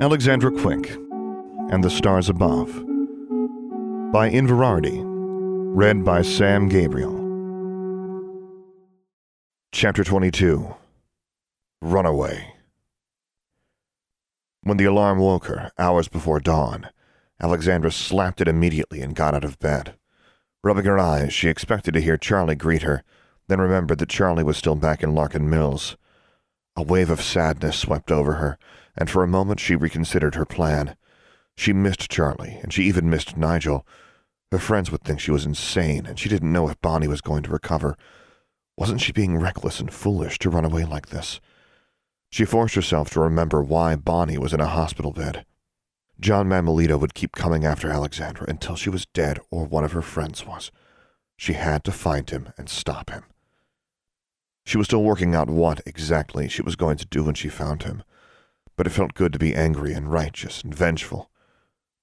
Alexandra Quick and the Stars Above by Inverarity, read by Sam Gabriel. Chapter 22 Runaway. When the alarm woke her, hours before dawn, Alexandra slapped it immediately and got out of bed. Rubbing her eyes, she expected to hear Charlie greet her, then remembered that Charlie was still back in Larkin Mills. A wave of sadness swept over her, and for a moment she reconsidered her plan. She missed Charlie, and she even missed Nigel. Her friends would think she was insane, and she didn't know if Bonnie was going to recover. Wasn't she being reckless and foolish to run away like this? She forced herself to remember why Bonnie was in a hospital bed. John Manuelito would keep coming after Alexandra until she was dead or one of her friends was. She had to find him and stop him. She was still working out what, exactly, she was going to do when she found him, but it felt good to be angry and righteous and vengeful.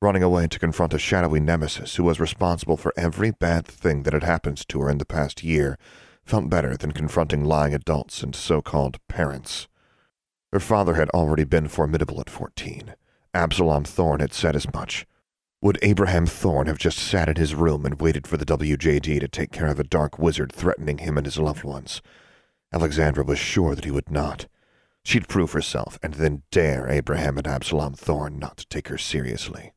Running away to confront a shadowy nemesis who was responsible for every bad thing that had happened to her in the past year felt better than confronting lying adults and so-called parents. Her father had already been formidable at fourteen. Absalom Thorne had said as much. Would Abraham Thorne have just sat in his room and waited for the WJD to take care of a dark wizard threatening him and his loved ones? Alexandra was sure that he would not. She'd prove herself and then dare Abraham and Absalom Thorne not to take her seriously.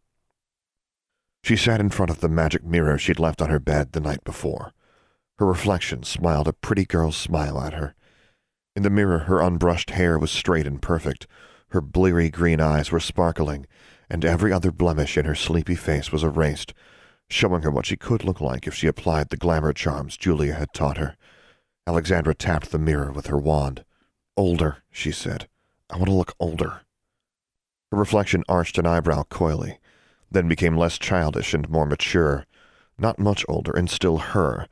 She sat in front of the magic mirror she'd left on her bed the night before. Her reflection smiled a pretty girl's smile at her. In the mirror, her unbrushed hair was straight and perfect, her bleary green eyes were sparkling, and every other blemish in her sleepy face was erased, showing her what she could look like if she applied the glamour charms Julia had taught her. Alexandra tapped the mirror with her wand. Older, she said. I want to look older. Her reflection arched an eyebrow coyly, then became less childish and more mature. Not much older, and still her,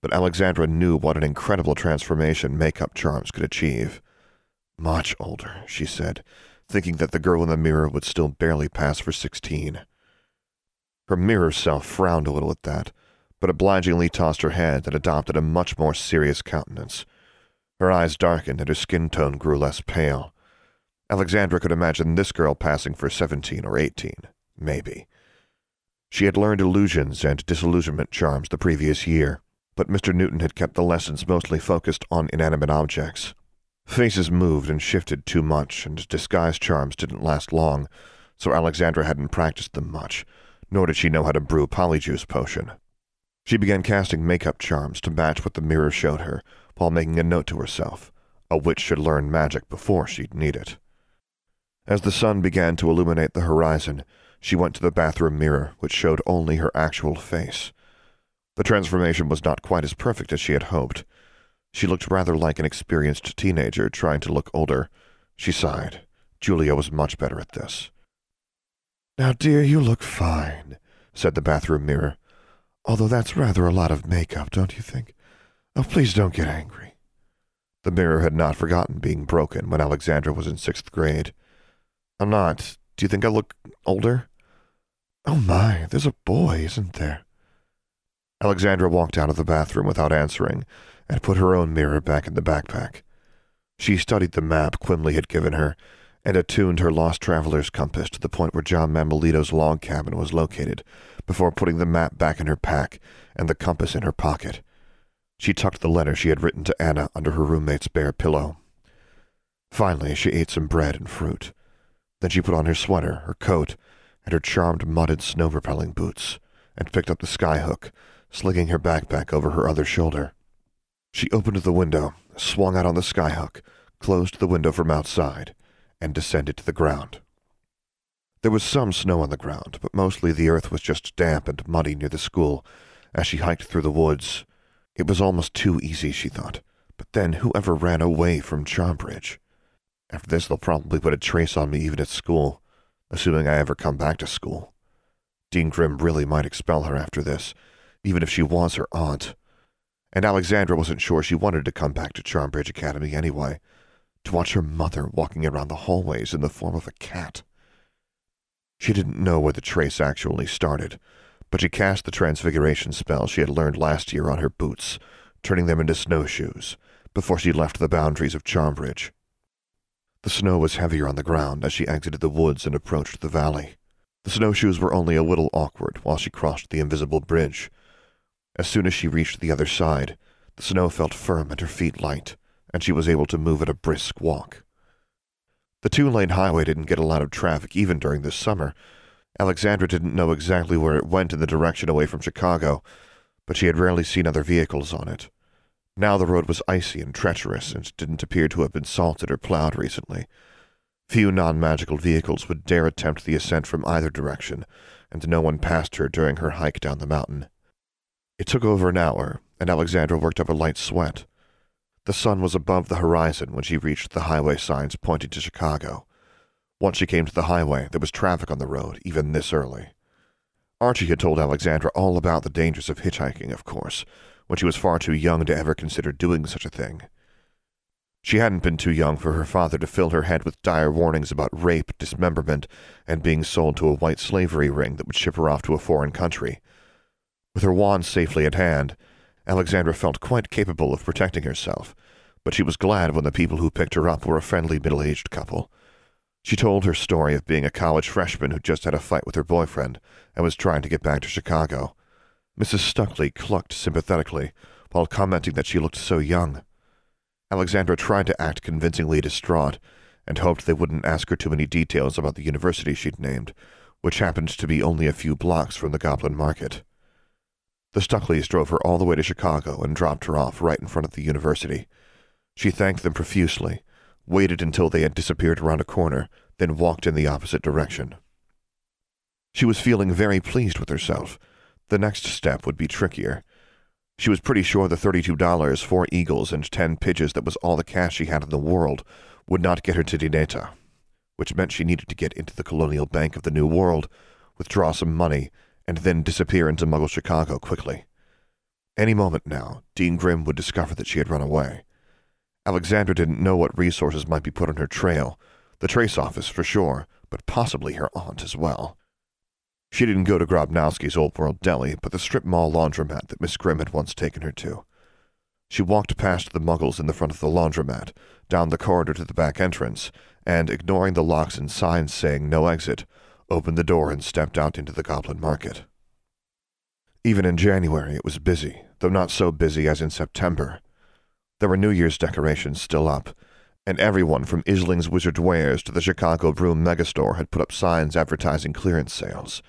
but Alexandra knew what an incredible transformation makeup charms could achieve. Much older, she said, thinking that the girl in the mirror would still barely pass for sixteen. Her mirror self frowned a little at that, but obligingly tossed her head and adopted a much more serious countenance. Her eyes darkened and her skin tone grew less pale. Alexandra could imagine this girl passing for seventeen or eighteen, maybe. She had learned illusions and disillusionment charms the previous year, but Mr. Newton had kept the lessons mostly focused on inanimate objects. Faces moved and shifted too much, and disguise charms didn't last long, so Alexandra hadn't practiced them much, nor did she know how to brew polyjuice potion. She began casting makeup charms to match what the mirror showed her, while making a note to herself. A witch should learn magic before she'd need it. As the sun began to illuminate the horizon, she went to the bathroom mirror, which showed only her actual face. The transformation was not quite as perfect as she had hoped. She looked rather like an experienced teenager trying to look older. She sighed. Julia was much better at this. Now, dear, you look fine, said the bathroom mirror. Although that's rather a lot of makeup, don't you think? Oh, please don't get angry. The mirror had not forgotten being broken when Alexandra was in sixth grade. I'm not. Do you think I look older? Oh my, there's a boy, isn't there? Alexandra walked out of the bathroom without answering and put her own mirror back in the backpack. She studied the map Quimley had given her and attuned her lost traveler's compass to the point where John Manuelito's log cabin was located before putting the map back in her pack and the compass in her pocket. She tucked the letter she had written to Anna under her roommate's bare pillow. Finally, she ate some bread and fruit. Then she put on her sweater, her coat, and her charmed mudded snow-repelling boots, and picked up the skyhook, slinging her backpack over her other shoulder. She opened the window, swung out on the skyhook, closed the window from outside, and descended to the ground. There was some snow on the ground, but mostly the earth was just damp and muddy near the school as she hiked through the woods. It was almost too easy, she thought. But then whoever ran away from Charmbridge? After this, they'll probably put a trace on me even at school, assuming I ever come back to school. Dean Grimm really might expel her after this, even if she was her aunt. And Alexandra wasn't sure she wanted to come back to Charmbridge Academy anyway, to watch her mother walking around the hallways in the form of a cat. She didn't know where the trace actually started, but she cast the transfiguration spell she had learned last year on her boots, turning them into snowshoes, before she left the boundaries of Charmbridge. The snow was heavier on the ground as she exited the woods and approached the valley. The snowshoes were only a little awkward while she crossed the invisible bridge. As soon as she reached the other side, the snow felt firm and her feet light, and she was able to move at a brisk walk. The two lane highway didn't get a lot of traffic even during this summer. Alexandra didn't know exactly where it went in the direction away from Chicago, but she had rarely seen other vehicles on it. Now the road was icy and treacherous and didn't appear to have been salted or plowed recently. Few non magical vehicles would dare attempt the ascent from either direction, and no one passed her during her hike down the mountain. It took over an hour, and Alexandra worked up a light sweat. The sun was above the horizon when she reached the highway signs pointing to Chicago. Once she came to the highway, there was traffic on the road, even this early. Archie had told Alexandra all about the dangers of hitchhiking, of course, when she was far too young to ever consider doing such a thing. She hadn't been too young for her father to fill her head with dire warnings about rape, dismemberment, and being sold to a white slavery ring that would ship her off to a foreign country. With her wand safely at hand, Alexandra felt quite capable of protecting herself, but she was glad when the people who picked her up were a friendly middle aged couple. She told her story of being a college freshman who just had a fight with her boyfriend and was trying to get back to Chicago. Mrs. Stuckley clucked sympathetically while commenting that she looked so young. Alexandra tried to act convincingly distraught and hoped they wouldn't ask her too many details about the university she'd named, which happened to be only a few blocks from the Goblin Market. The Stuckleys drove her all the way to Chicago and dropped her off right in front of the university. She thanked them profusely, waited until they had disappeared around a corner, then walked in the opposite direction. She was feeling very pleased with herself the next step would be trickier. She was pretty sure the $32, four eagles, and ten pitches that was all the cash she had in the world would not get her to Dineta, which meant she needed to get into the Colonial Bank of the New World, withdraw some money, and then disappear into Muggle Chicago quickly. Any moment now, Dean Grimm would discover that she had run away. Alexandra didn't know what resources might be put on her trail, the trace office for sure, but possibly her aunt as well. She didn't go to Grobnowski's Old World Deli, but the strip mall laundromat that Miss Grimm had once taken her to. She walked past the muggles in the front of the laundromat, down the corridor to the back entrance, and, ignoring the locks and signs saying no exit, opened the door and stepped out into the Goblin Market. Even in January it was busy, though not so busy as in September. There were New Year's decorations still up, and everyone from Isling's Wizard Wares to the Chicago Broom Megastore had put up signs advertising clearance sales.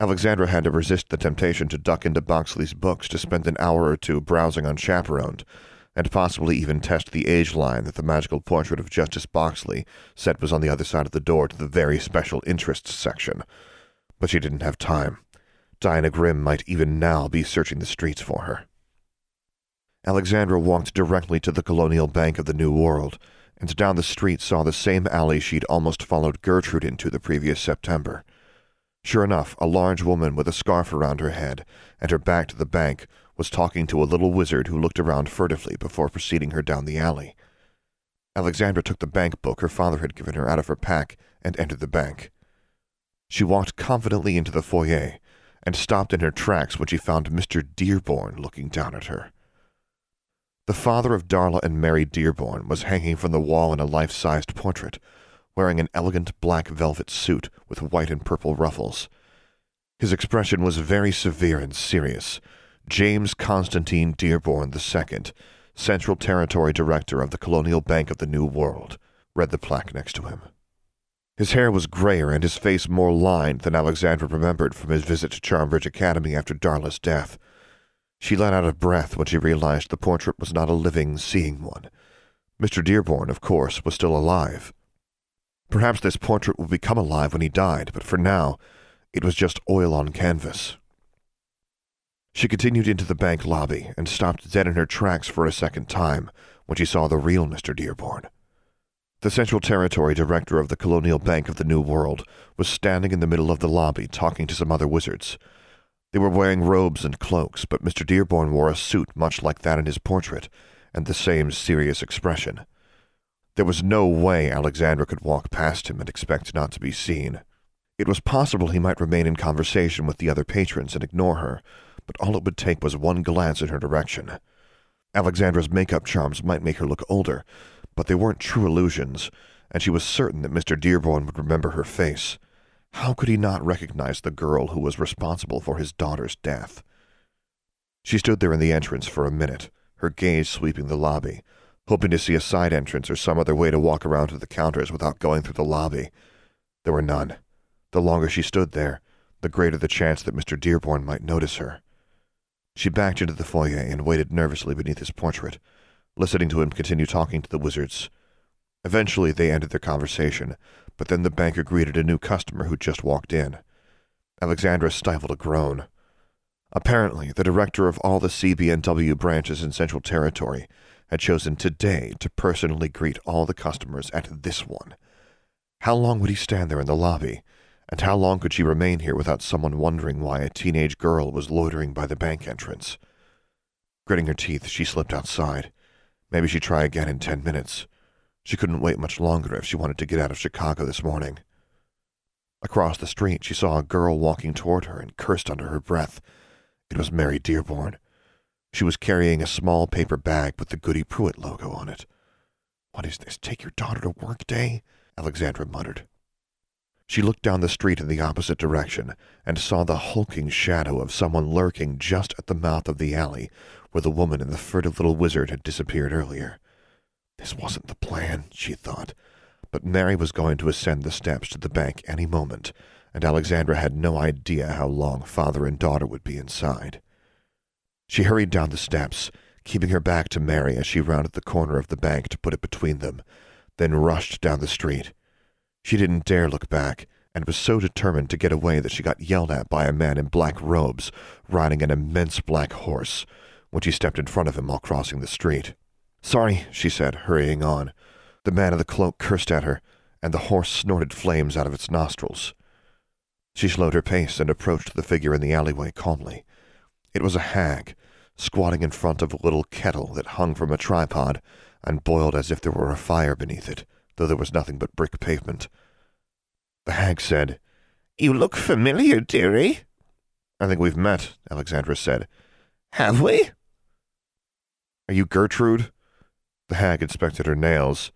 Alexandra had to resist the temptation to duck into Boxley's books to spend an hour or two browsing unchaperoned, and possibly even test the age line that the magical portrait of Justice Boxley said was on the other side of the door to the very special interests section. But she didn't have time. Diana Grimm might even now be searching the streets for her. Alexandra walked directly to the Colonial Bank of the New World, and down the street saw the same alley she'd almost followed Gertrude into the previous September. Sure enough, a large woman with a scarf around her head and her back to the bank was talking to a little wizard who looked around furtively before preceding her down the alley. Alexandra took the bank book her father had given her out of her pack and entered the bank. She walked confidently into the foyer and stopped in her tracks when she found Mr. Dearborn looking down at her. The father of Darla and Mary Dearborn was hanging from the wall in a life-sized portrait, wearing an elegant black velvet suit with white and purple ruffles. His expression was very severe and serious. James Constantine Dearborn II, Central Territory Director of the Colonial Bank of the New World, read the plaque next to him. His hair was grayer and his face more lined than Alexandra remembered from his visit to Charmbridge Academy after Darla's death. She let out a breath when she realized the portrait was not a living, seeing one. Mr. Dearborn, of course, was still alive, Perhaps this portrait would become alive when he died, but for now, it was just oil on canvas. She continued into the bank lobby and stopped dead in her tracks for a second time when she saw the real Mr. Dearborn. The Central Territory Director of the Colonial Bank of the New World was standing in the middle of the lobby talking to some other wizards. They were wearing robes and cloaks, but Mr. Dearborn wore a suit much like that in his portrait, and the same serious expression. There was no way Alexandra could walk past him and expect not to be seen. It was possible he might remain in conversation with the other patrons and ignore her, but all it would take was one glance in her direction. Alexandra's makeup charms might make her look older, but they weren't true illusions, and she was certain that Mr. Dearborn would remember her face. How could he not recognize the girl who was responsible for his daughter's death? She stood there in the entrance for a minute, her gaze sweeping the lobby, hoping to see a side entrance or some other way to walk around to the counters without going through the lobby. There were none. The longer she stood there, the greater the chance that Mr. Dearborn might notice her. She backed into the foyer and waited nervously beneath his portrait, listening to him continue talking to the wizards. Eventually, they ended their conversation, but then the banker greeted a new customer who just walked in. Alexandra stifled a groan. Apparently, the director of all the CBNW branches in Central Territory had chosen today to personally greet all the customers at this one. How long would he stand there in the lobby? And how long could she remain here without someone wondering why a teenage girl was loitering by the bank entrance? Gritting her teeth, she slipped outside. Maybe she'd try again in ten minutes. She couldn't wait much longer if she wanted to get out of Chicago this morning. Across the street, she saw a girl walking toward her and cursed under her breath. It was Mary Dearborn. She was carrying a small paper bag with the Goody Pruitt logo on it. What is this, take your daughter to work day? Alexandra muttered. She looked down the street in the opposite direction and saw the hulking shadow of someone lurking just at the mouth of the alley where the woman and the furtive little wizard had disappeared earlier. This wasn't the plan, she thought, but Mary was going to ascend the steps to the bank any moment, and Alexandra had no idea how long father and daughter would be inside. She hurried down the steps, keeping her back to Mary as she rounded the corner of the bank to put it between them, then rushed down the street. She didn't dare look back, and was so determined to get away that she got yelled at by a man in black robes, riding an immense black horse, when she stepped in front of him while crossing the street. Sorry, she said, hurrying on. The man in the cloak cursed at her, and the horse snorted flames out of its nostrils. She slowed her pace and approached the figure in the alleyway calmly. It was a hag, squatting in front of a little kettle that hung from a tripod and boiled as if there were a fire beneath it, though there was nothing but brick pavement. The hag said, You look familiar, dearie. I think we've met, Alexandra said. Have we? Are you Gertrude? The hag inspected her nails.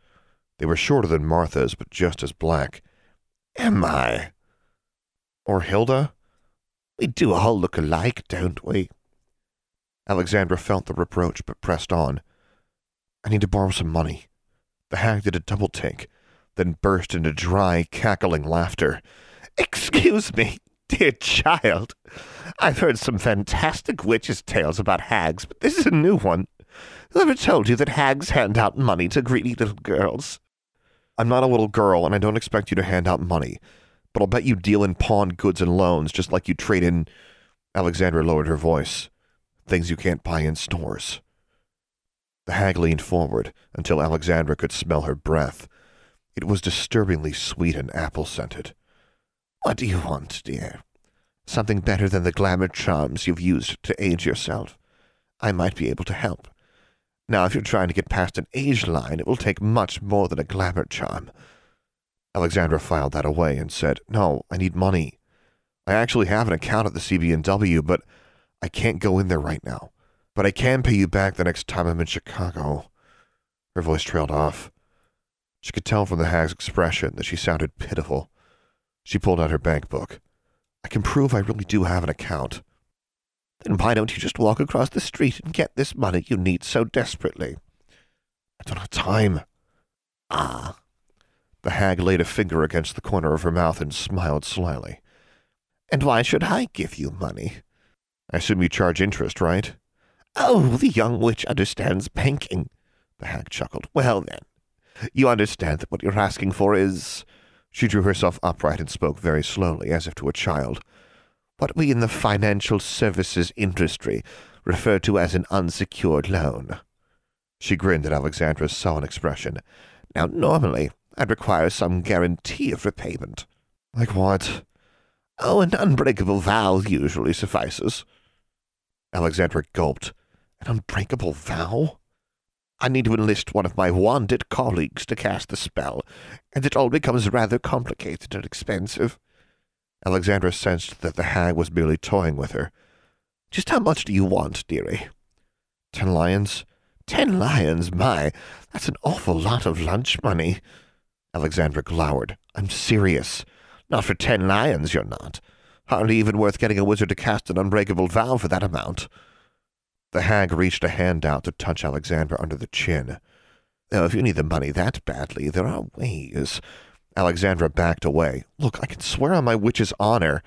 They were shorter than Martha's, but just as black. Am I? Or Hilda? We do all look alike, don't we? Alexandra felt the reproach, but pressed on. I need to borrow some money. The hag did a double take, then burst into dry, cackling laughter. Excuse me, dear child. I've heard some fantastic witches' tales about hags, but this is a new one. Whoever told you that hags hand out money to greedy little girls? I'm not a little girl, and I don't expect you to hand out money but I'll bet you deal in pawned goods and loans just like you trade in. Alexandra lowered her voice. Things you can't buy in stores. The hag leaned forward until Alexandra could smell her breath. It was disturbingly sweet and apple scented. What do you want, dear? Something better than the glamour charms you've used to age yourself. I might be able to help. Now, if you're trying to get past an age line, it will take much more than a glamour charm. Alexandra filed that away and said, No, I need money. I actually have an account at the CBNW, but I can't go in there right now. But I can pay you back the next time I'm in Chicago. Her voice trailed off. She could tell from the hag's expression that she sounded pitiful. She pulled out her bank book. I can prove I really do have an account. Then why don't you just walk across the street and get this money you need so desperately? I don't have time. Ah, the hag laid a finger against the corner of her mouth and smiled slyly. And why should I give you money? I assume you charge interest, right? Oh, the young witch understands banking. The hag chuckled. Well, then, you understand that what you're asking for is. She drew herself upright and spoke very slowly, as if to a child. What we in the financial services industry refer to as an unsecured loan. She grinned at Alexandra's sullen expression. Now, normally, I'd require some guarantee of repayment. Like what? Oh, an unbreakable vow usually suffices. Alexandra gulped. An unbreakable vow? I need to enlist one of my wanded colleagues to cast the spell, and it all becomes rather complicated and expensive. Alexandra sensed that the hag was merely toying with her. Just how much do you want, dearie? Ten lions? Ten lions, my, that's an awful lot of lunch money. Alexandra glowered. I'm serious. Not for ten lions, you're not. Hardly even worth getting a wizard to cast an unbreakable vow for that amount. The hag reached a hand out to touch Alexandra under the chin. Oh, if you need the money that badly, there are ways. Alexandra backed away. Look, I can swear on my witch's honor.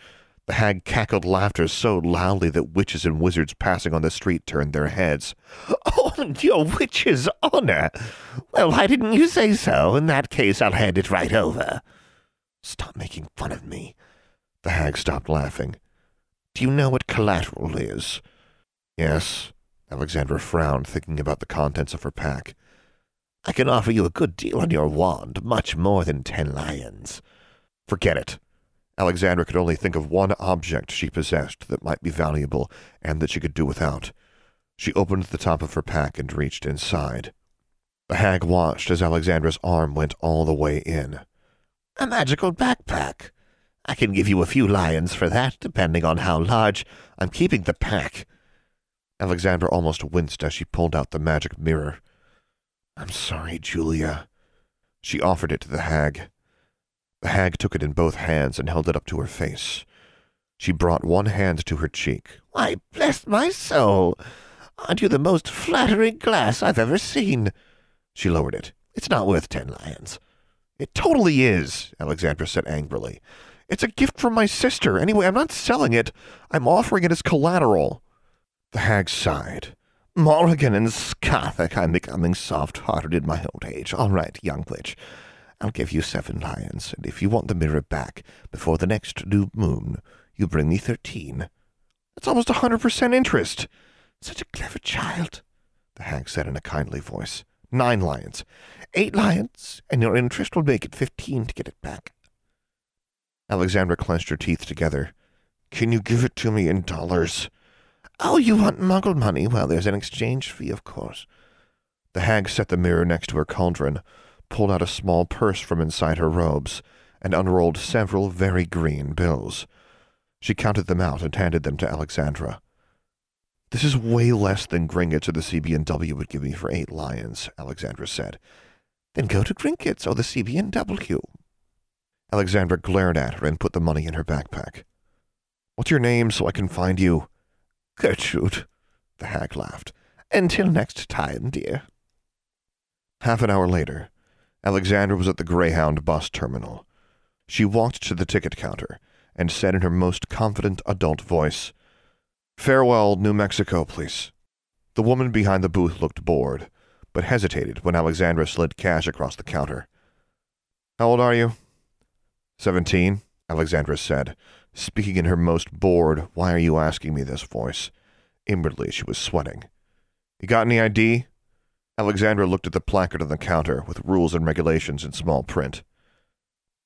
The hag cackled laughter so loudly that witches and wizards passing on the street turned their heads. Oh, your witch's honor! Well, why didn't you say so? In that case, I'll hand it right over. Stop making fun of me. The hag stopped laughing. Do you know what collateral is? Yes. Alexandra frowned, thinking about the contents of her pack. I can offer you a good deal on your wand, much more than ten lions. Forget it. Alexandra could only think of one object she possessed that might be valuable and that she could do without. She opened the top of her pack and reached inside. The hag watched as Alexandra's arm went all the way in. A magical backpack. I can give you a few lions for that, depending on how large. I'm keeping the pack. Alexandra almost winced as she pulled out the magic mirror. I'm sorry, Julia. She offered it to the hag. The hag took it in both hands and held it up to her face. She brought one hand to her cheek. Why, bless my soul! Aren't you the most flattering glass I've ever seen? She lowered it. It's not worth ten lions. It totally is, Alexandra said angrily. It's a gift from my sister. Anyway, I'm not selling it. I'm offering it as collateral. The hag sighed. Morrigan and Scathach, I'm becoming soft-hearted in my old age. All right, young witch. I'll give you seven lions, and if you want the mirror back before the next new moon, you bring me thirteen. That's almost a hundred percent interest. Such a clever child, the hag said in a kindly voice. Nine lions. Eight lions, and your interest will make it fifteen to get it back. Alexandra clenched her teeth together. Can you give it to me in dollars? Oh, you want muggle money? Well, there's an exchange fee, of course. The hag set the mirror next to her cauldron, pulled out a small purse from inside her robes, and unrolled several very green bills. She counted them out and handed them to Alexandra. This is way less than Gringotts or the CBNW would give me for eight lions, Alexandra said. Then go to Gringotts or the CBNW. Alexandra glared at her and put the money in her backpack. What's your name so I can find you? Gertrude, the hag laughed. Until next time, dear. Half an hour later, Alexandra was at the Greyhound bus terminal. She walked to the ticket counter and said in her most confident adult voice, Farewell, New Mexico, please. The woman behind the booth looked bored, but hesitated when Alexandra slid cash across the counter. How old are you? Seventeen, Alexandra said, speaking in her most bored, why are you asking me this voice. Inwardly, she was sweating. You got any ID? Alexandra looked at the placard on the counter with rules and regulations in small print.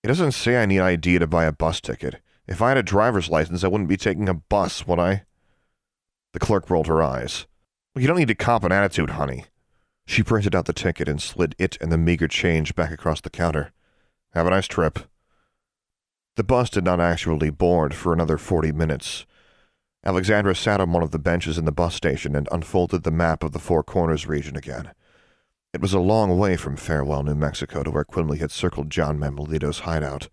It doesn't say I need ID to buy a bus ticket. If I had a driver's license, I wouldn't be taking a bus, would I? The clerk rolled her eyes. Well, you don't need to cop an attitude, honey. She printed out the ticket and slid it and the meager change back across the counter. Have a nice trip. The bus did not actually board for another forty minutes. Alexandra sat on one of the benches in the bus station and unfolded the map of the Four Corners region again. It was a long way from Farewell, New Mexico, to where Quimley had circled John Manuelito's hideout.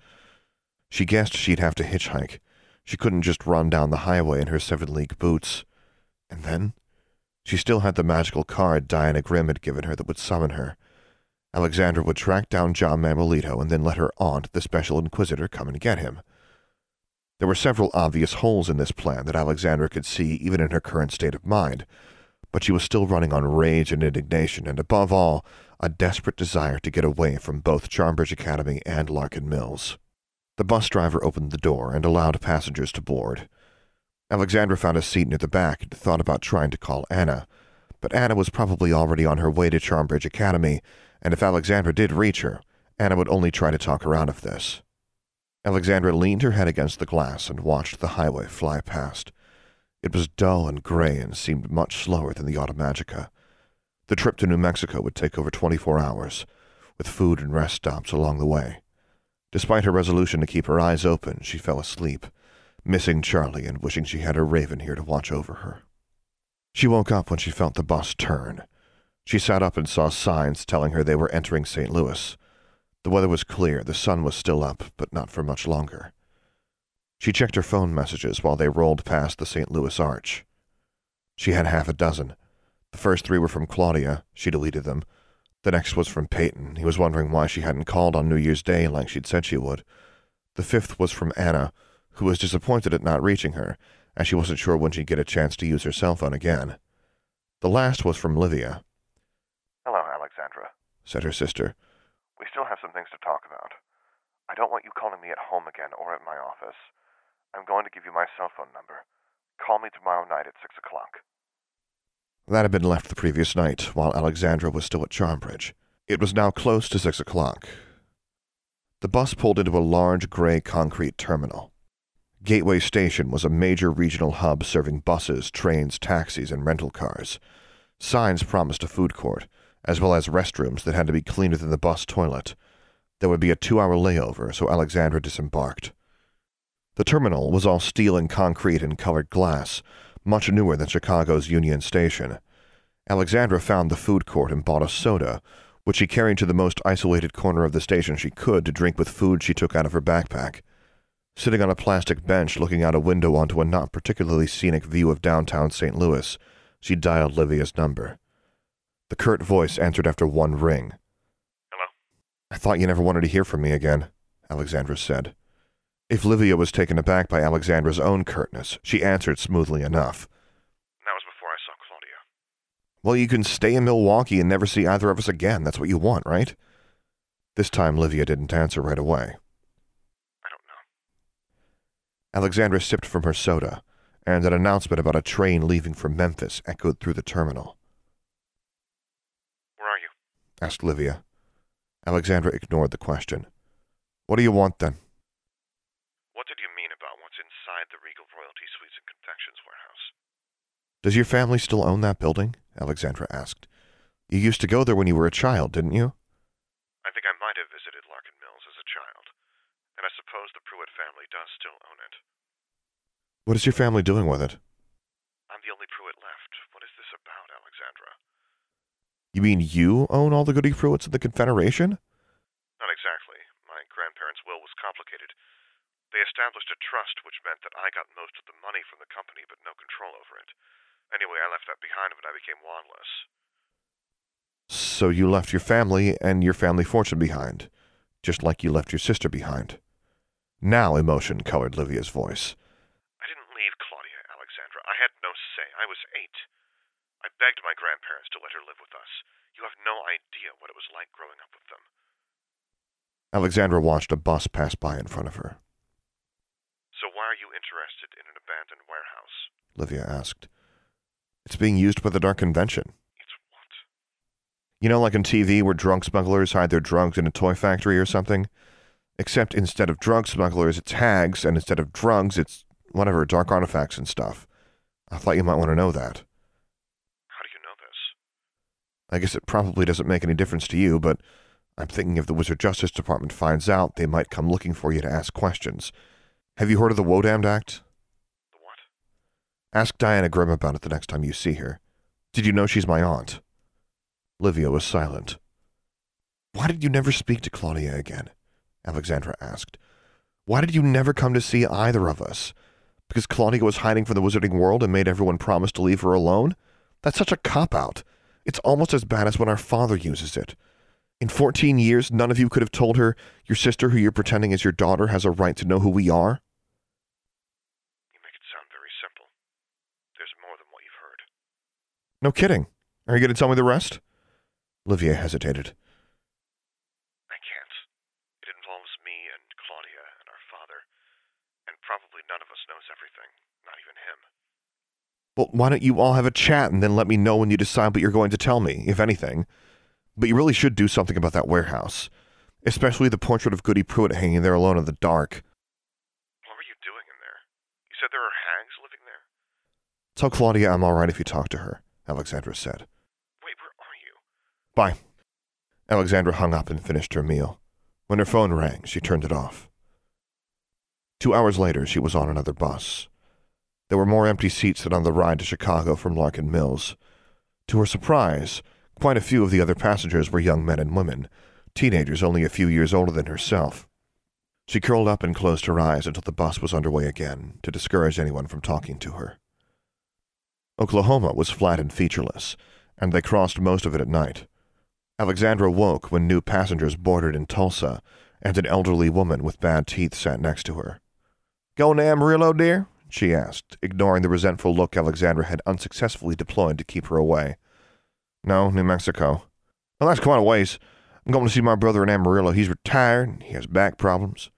She guessed she'd have to hitchhike. She couldn't just run down the highway in her seven-league boots. And then, she still had the magical card Diana Grimm had given her that would summon her. Alexandra would track down John Manuelito and then let her aunt, the Special Inquisitor, come and get him. There were several obvious holes in this plan that Alexandra could see even in her current state of mind, but she was still running on rage and indignation, and above all, a desperate desire to get away from both Charmbridge Academy and Larkin Mills. The bus driver opened the door and allowed passengers to board. Alexandra found a seat near the back and thought about trying to call Anna, but Anna was probably already on her way to Charmbridge Academy, and if Alexandra did reach her, Anna would only try to talk her out of this. Alexandra leaned her head against the glass and watched the highway fly past. It was dull and gray and seemed much slower than the Automagica. The trip to New Mexico would take over 24 hours, with food and rest stops along the way. Despite her resolution to keep her eyes open, she fell asleep, missing Charlie and wishing she had her raven here to watch over her. She woke up when she felt the bus turn. She sat up and saw signs telling her they were entering St. Louis. The weather was clear, the sun was still up, but not for much longer. She checked her phone messages while they rolled past the St. Louis Arch. She had half a dozen. The first three were from Claudia. She deleted them. The next was from Peyton. He was wondering why she hadn't called on New Year's Day like she'd said she would. The fifth was from Anna, who was disappointed at not reaching her, as she wasn't sure when she'd get a chance to use her cell phone again. The last was from Livia. Hello, Alexandra, said her sister. We still have some things to talk about. I don't want you calling me at home again or at my office. I'm going to give you my cell phone number. Call me tomorrow night at six o'clock. That had been left the previous night, while Alexandra was still at Charmbridge. It was now close to six o'clock. The bus pulled into a large gray concrete terminal. Gateway Station was a major regional hub serving buses, trains, taxis, and rental cars. Signs promised a food court, as well as restrooms that had to be cleaner than the bus toilet. There would be a two hour layover, so Alexandra disembarked. The terminal was all steel and concrete and colored glass, much newer than Chicago's Union Station. Alexandra found the food court and bought a soda, which she carried to the most isolated corner of the station she could to drink with food she took out of her backpack. Sitting on a plastic bench looking out a window onto a not particularly scenic view of downtown St. Louis, she dialed Livia's number. The curt voice answered after one ring. Hello? I thought you never wanted to hear from me again, Alexandra said. If Livia was taken aback by Alexandra's own curtness, she answered smoothly enough. That was before I saw Claudia. Well, you can stay in Milwaukee and never see either of us again. That's what you want, right? This time Livia didn't answer right away. I don't know. Alexandra sipped from her soda, and an announcement about a train leaving for Memphis echoed through the terminal. Where are you? asked Livia. Alexandra ignored the question. What do you want then? What did you mean about what's inside the Regal Royalty Sweets and Confections warehouse? Does your family still own that building? Alexandra asked. You used to go there when you were a child, didn't you? I think I might have visited Larkin Mills as a child, and I suppose the Pruitt family does still own it. What is your family doing with it? I'm the only Pruitt left. What is this about, Alexandra? You mean you own all the Goody Pruitts of the Confederation? Not exactly. My grandparents' will was complicated. They established a trust, which meant that I got most of the money from the company, but no control over it. Anyway, I left that behind when I became wandless. So you left your family and your family fortune behind, just like you left your sister behind. Now emotion colored Livia's voice. I didn't leave Claudia, Alexandra. I had no say. I was eight. I begged my grandparents to let her live with us. You have no idea what it was like growing up with them. Alexandra watched a bus pass by in front of her. So why are you interested in an abandoned warehouse? Livia asked. It's being used by the Dark Convention. It's what? You know, like on TV where drunk smugglers hide their drugs in a toy factory or something? Except instead of drug smugglers, it's hags, and instead of drugs, it's whatever, dark artifacts and stuff. I thought you might want to know that. How do you know this? I guess it probably doesn't make any difference to you, but I'm thinking if the Wizard Justice Department finds out, they might come looking for you to ask questions. Have you heard of the Wodammed Act? The what? Ask Diana Grimm about it the next time you see her. Did you know she's my aunt? Livia was silent. Why did you never speak to Claudia again? Alexandra asked. Why did you never come to see either of us? Because Claudia was hiding from the wizarding world and made everyone promise to leave her alone? That's such a cop out. It's almost as bad as when our father uses it. In 14 years, none of you could have told her your sister, who you're pretending is your daughter, has a right to know who we are? You make it sound very simple. There's more than what you've heard. No kidding. Are you going to tell me the rest? Livia hesitated. I can't. It involves me and Claudia and our father. And probably none of us knows everything, not even him. Well, why don't you all have a chat and then let me know when you decide what you're going to tell me, if anything? But you really should do something about that warehouse, especially the portrait of Goody Pruitt hanging there alone in the dark. What were you doing in there? You said there are hags living there? Tell Claudia I'm all right if you talk to her, Alexandra said. Wait, where are you? Bye. Alexandra hung up and finished her meal. When her phone rang, she turned it off. Two hours later, she was on another bus. There were more empty seats than on the ride to Chicago from Larkin Mills. To her surprise, quite a few of the other passengers were young men and women, teenagers only a few years older than herself. She curled up and closed her eyes until the bus was underway again to discourage anyone from talking to her. Oklahoma was flat and featureless, and they crossed most of it at night. Alexandra woke when new passengers boarded in Tulsa, and an elderly woman with bad teeth sat next to her. Going to Amarillo, dear? She asked, ignoring the resentful look Alexandra had unsuccessfully deployed to keep her away. No, New Mexico. Well, that's quite a ways. I'm going to see my brother in Amarillo. He's retired. And he has back problems.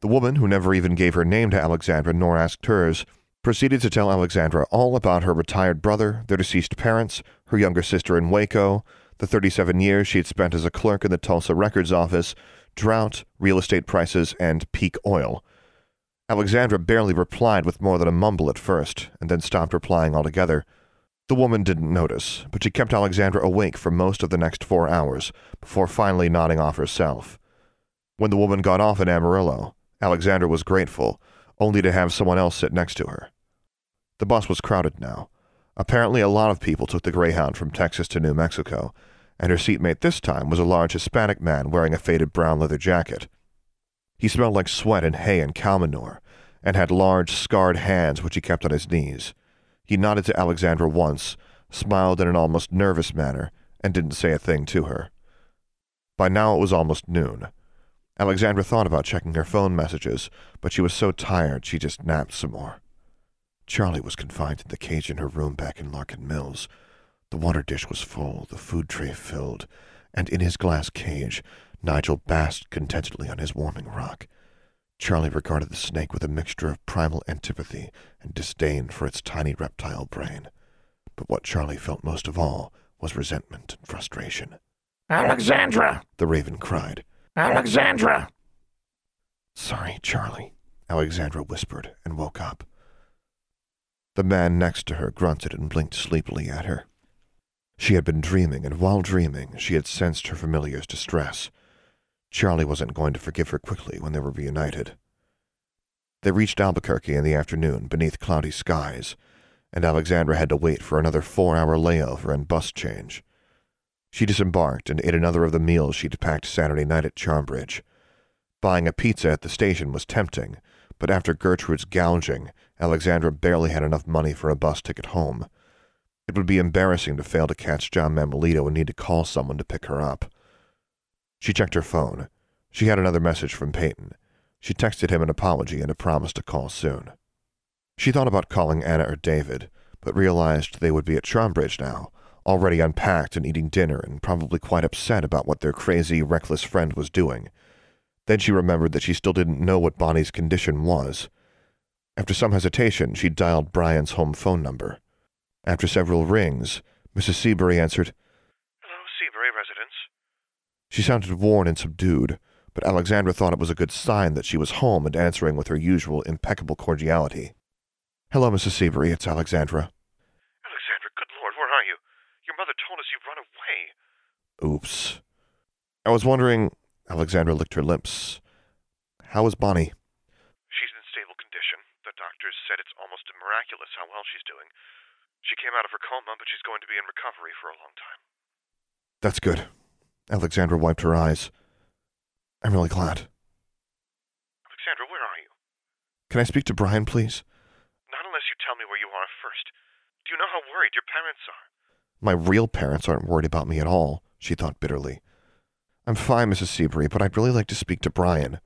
The woman, who never even gave her name to Alexandra nor asked hers, proceeded to tell Alexandra all about her retired brother, their deceased parents, her younger sister in Waco, the 37 years she had spent as a clerk in the Tulsa Records office, drought, real estate prices, and peak oil. Alexandra barely replied with more than a mumble at first, and then stopped replying altogether. The woman didn't notice, but she kept Alexandra awake for most of the next four hours, before finally nodding off herself. When the woman got off in Amarillo, Alexandra was grateful, only to have someone else sit next to her. The bus was crowded now. Apparently, a lot of people took the Greyhound from Texas to New Mexico, and her seatmate this time was a large Hispanic man wearing a faded brown leather jacket. He smelled like sweat and hay and cow manure, and had large, scarred hands which he kept on his knees. He nodded to Alexandra once, smiled in an almost nervous manner, and didn't say a thing to her. By now it was almost noon. Alexandra thought about checking her phone messages, but she was so tired she just napped some more. Charlie was confined in the cage in her room back in Larkin Mills. The water dish was full, the food tray filled, and in his glass cage, Nigel basked contentedly on his warming rock. Charlie regarded the snake with a mixture of primal antipathy and disdain for its tiny reptile brain. But what Charlie felt most of all was resentment and frustration. Alexandra! The raven cried. Alexandra! Sorry, Charlie, Alexandra whispered and woke up. The man next to her grunted and blinked sleepily at her. She had been dreaming, and while dreaming, she had sensed her familiar's distress. Charlie wasn't going to forgive her quickly when they were reunited. They reached Albuquerque in the afternoon beneath cloudy skies, and Alexandra had to wait for another four hour layover and bus change. She disembarked and ate another of the meals she'd packed Saturday night at Charmbridge. Buying a pizza at the station was tempting, but after Gertrude's gouging, Alexandra barely had enough money for a bus ticket home. It would be embarrassing to fail to catch John Manuelito and need to call someone to pick her up. She checked her phone. She had another message from Peyton. She texted him an apology and a promise to call soon. She thought about calling Anna or David, but realized they would be at Charmbridge now, already unpacked and eating dinner and probably quite upset about what their crazy, reckless friend was doing. Then she remembered that she still didn't know what Bonnie's condition was. After some hesitation, she dialed Brian's home phone number. After several rings, Mrs. Seabury answered. Hello, Seabury residence. She sounded worn and subdued, but Alexandra thought it was a good sign that she was home and answering with her usual impeccable cordiality. Hello, Mrs. Seabury, it's Alexandra. Alexandra, good lord, where are you? Your mother told us you've run away. Oops. I was wondering. Alexandra licked her lips. How is Bonnie? She's in stable condition. The doctors said it's almost miraculous how well she's doing. She came out of her coma, but she's going to be in recovery for a long time. That's good. Alexandra wiped her eyes. I'm really glad. Alexandra, where are you? Can I speak to Brian, please? Not unless you tell me where you are first. Do you know how worried your parents are? My real parents aren't worried about me at all, she thought bitterly. I'm fine, Mrs. Seabury, but I'd really like to speak to Brian.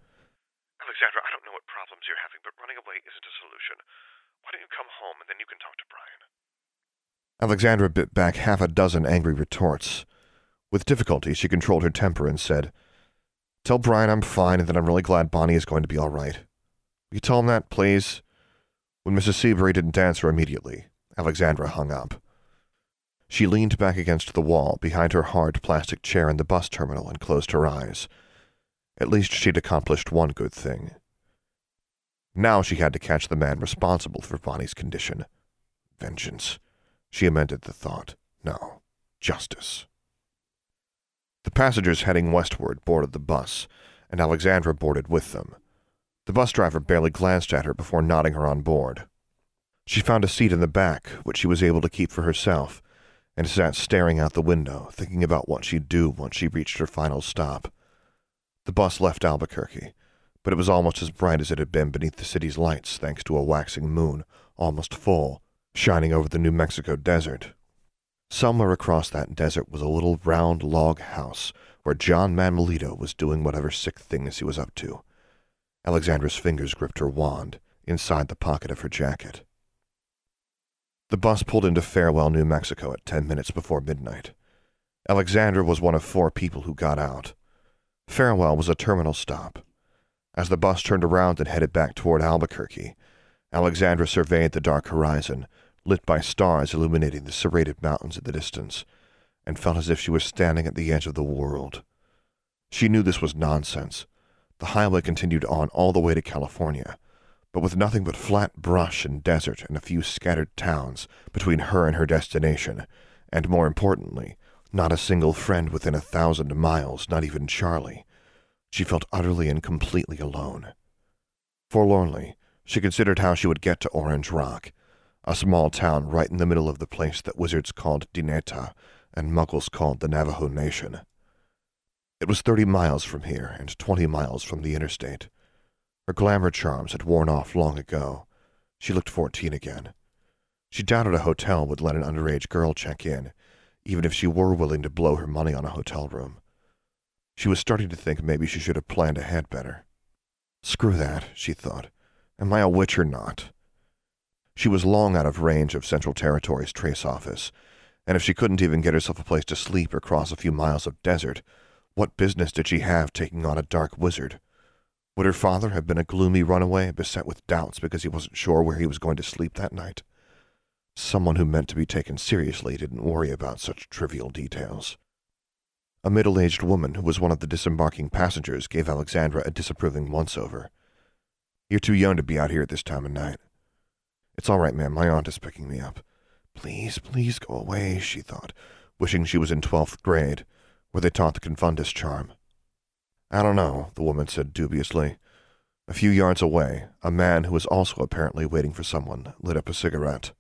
Alexandra, I don't know what problems you're having, but running away isn't a solution. Why don't you come home and then you can talk to Brian? Alexandra bit back half a dozen angry retorts. With difficulty, she controlled her temper and said, Tell Brian I'm fine and that I'm really glad Bonnie is going to be all right. Will you tell him that, please? When Mrs. Seabury didn't answer immediately, Alexandra hung up. She leaned back against the wall behind her hard plastic chair in the bus terminal and closed her eyes. At least she'd accomplished one good thing. Now she had to catch the man responsible for Bonnie's condition. Vengeance. She amended the thought. No, justice. The passengers heading westward boarded the bus, and Alexandra boarded with them. The bus driver barely glanced at her before nodding her on board. She found a seat in the back, which she was able to keep for herself, and sat staring out the window, thinking about what she'd do once she reached her final stop. The bus left Albuquerque, but it was almost as bright as it had been beneath the city's lights thanks to a waxing moon, almost full, shining over the New Mexico desert. Somewhere across that desert was a little round log house where John Manuelito was doing whatever sick things he was up to. Alexandra's fingers gripped her wand inside the pocket of her jacket. The bus pulled into Farewell, New Mexico at ten minutes before midnight. Alexandra was one of four people who got out. Farewell was a terminal stop. As the bus turned around and headed back toward Albuquerque, Alexandra surveyed the dark horizon, lit by stars illuminating the serrated mountains in the distance, and felt as if she was standing at the edge of the world. She knew this was nonsense. The highway continued on all the way to California, but with nothing but flat brush and desert and a few scattered towns between her and her destination, and more importantly, not a single friend within a thousand miles, not even Charlie. She felt utterly and completely alone. Forlornly, she considered how she would get to Orange Rock, a small town right in the middle of the place that wizards called Dinetah and muggles called the Navajo Nation. It was thirty miles from here and twenty miles from the interstate. Her glamour charms had worn off long ago. She looked fourteen again. She doubted a hotel would let an underage girl check in, even if she were willing to blow her money on a hotel room. She was starting to think maybe she should have planned ahead better. Screw that, she thought. Am I a witch or not? She was long out of range of Central Territory's trace office, and if she couldn't even get herself a place to sleep or cross a few miles of desert, what business did she have taking on a dark wizard? Would her father have been a gloomy runaway, beset with doubts because he wasn't sure where he was going to sleep that night? Someone who meant to be taken seriously didn't worry about such trivial details. A middle aged woman who was one of the disembarking passengers gave Alexandra a disapproving once over. You're too young to be out here at this time of night. It's all right, ma'am. My aunt is picking me up. Please, please go away, she thought, wishing she was in twelfth grade, where they taught the Confundus charm. I don't know, the woman said dubiously. A few yards away, a man who was also apparently waiting for someone lit up a cigarette.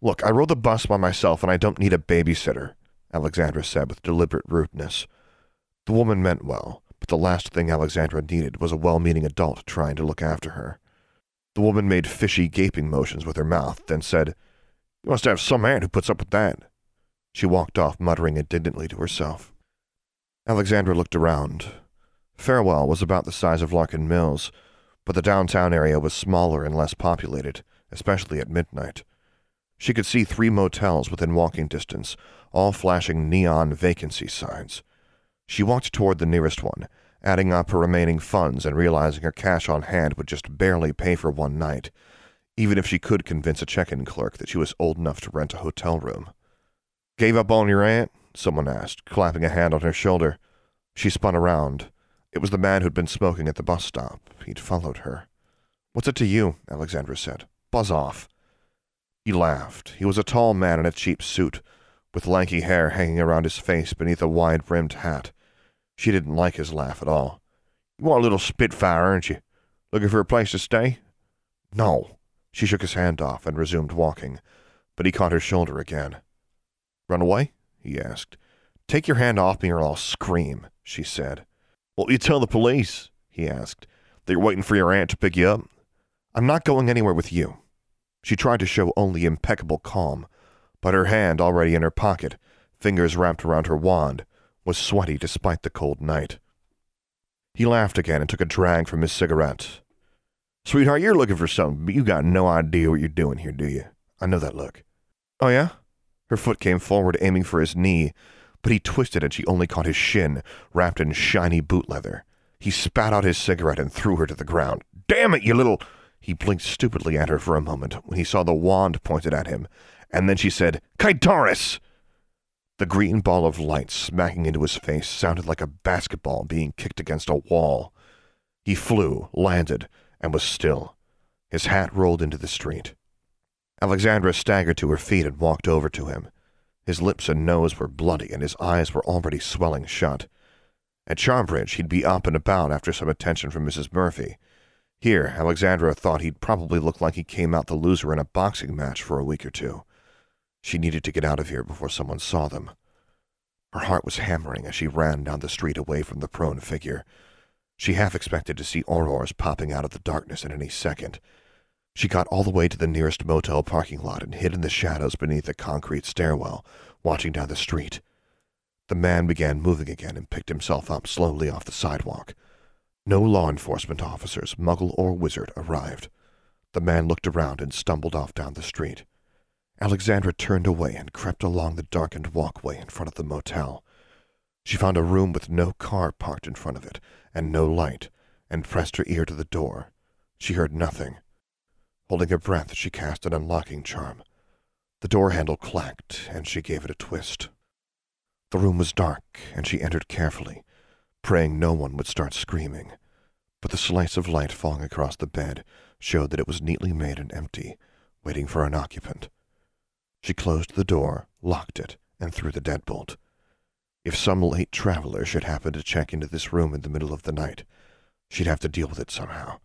Look, I rode the bus by myself and I don't need a babysitter, Alexandra said with deliberate rudeness. The woman meant well, but the last thing Alexandra needed was a well meaning adult trying to look after her. The woman made fishy, gaping motions with her mouth, then said, You must have some aunt who puts up with that. She walked off, muttering indignantly to herself. Alexandra looked around. Farewell was about the size of Larkin Mills, but the downtown area was smaller and less populated, especially at midnight. She could see three motels within walking distance, all flashing neon vacancy signs. She walked toward the nearest one, adding up her remaining funds and realizing her cash on hand would just barely pay for one night, even if she could convince a check-in clerk that she was old enough to rent a hotel room. Gave up on your aunt? Someone asked, clapping a hand on her shoulder. She spun around. It was the man who'd been smoking at the bus stop. He'd followed her. What's it to you? Alexandra said. Buzz off. He laughed. He was a tall man in a cheap suit, with lanky hair hanging around his face beneath a wide-brimmed hat. She didn't like his laugh at all. You want a little spitfire, aren't you? Looking for a place to stay? No. She shook his hand off and resumed walking, but he caught her shoulder again. Run away? he asked. Take your hand off me or I'll scream, she said. Won't you tell the police? he asked. That you're waiting for your aunt to pick you up? I'm not going anywhere with you. She tried to show only impeccable calm, but her hand already in her pocket, fingers wrapped around her wand, was sweaty despite the cold night. He laughed again and took a drag from his cigarette. Sweetheart, you're looking for something, but you got no idea what you're doing here, do you? I know that look. Oh, yeah? Her foot came forward, aiming for his knee, but he twisted and she only caught his shin, wrapped in shiny boot leather. He spat out his cigarette and threw her to the ground. Damn it, you little. He blinked stupidly at her for a moment when he saw the wand pointed at him, and then she said, Kaitaris! The green ball of light smacking into his face sounded like a basketball being kicked against a wall. He flew, landed, and was still. His hat rolled into the street. Alexandra staggered to her feet and walked over to him. His lips and nose were bloody, and his eyes were already swelling shut. At Charmbridge, he'd be up and about after some attention from Mrs. Murphy. Here, Alexandra thought he'd probably look like he came out the loser in a boxing match for a week or two. She needed to get out of here before someone saw them. Her heart was hammering as she ran down the street away from the prone figure. She half expected to see aurors popping out of the darkness at any second. She got all the way to the nearest motel parking lot and hid in the shadows beneath a concrete stairwell, watching down the street. The man began moving again and picked himself up slowly off the sidewalk. No law enforcement officers, muggle or wizard, arrived. The man looked around and stumbled off down the street. Alexandra turned away and crept along the darkened walkway in front of the motel. She found a room with no car parked in front of it and no light, and pressed her ear to the door. She heard nothing. Holding her breath, she cast an unlocking charm. The door handle clacked, and she gave it a twist. The room was dark, and she entered carefully, praying no one would start screaming. But the slice of light falling across the bed showed that it was neatly made and empty, waiting for an occupant. She closed the door, locked it, and threw the deadbolt. If some late traveler should happen to check into this room in the middle of the night, she'd have to deal with it somehow.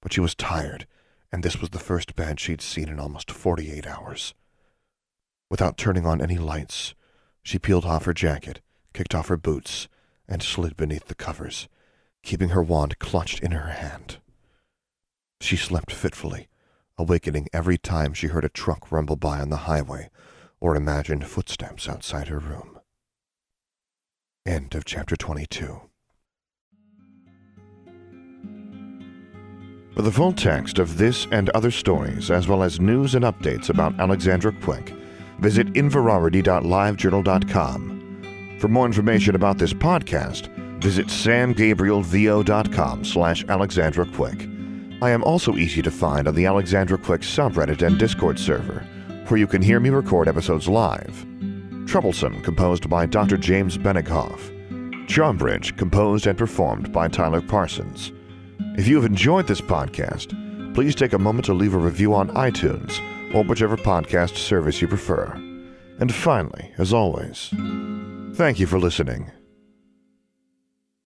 But she was tired, and this was the first bed she'd seen in almost forty-eight hours. Without turning on any lights, she peeled off her jacket, kicked off her boots, and slid beneath the covers, keeping her wand clutched in her hand. She slept fitfully, awakening every time she heard a truck rumble by on the highway or imagined footsteps outside her room. End of chapter 22. For the full text of this and other stories, as well as news and updates about Alexandra Quick, visit inverarity.livejournal.com. For more information about this podcast, visit samgabrielvo.com slash Alexandra Quick. I am also easy to find on the Alexandra Quick subreddit and Discord server, where you can hear me record episodes live. Troublesome, composed by Dr. James Benighoff. Charmbridge, composed and performed by Tyler Parsons. If you have enjoyed this podcast, please take a moment to leave a review on iTunes or whichever podcast service you prefer. And finally, as always, thank you for listening.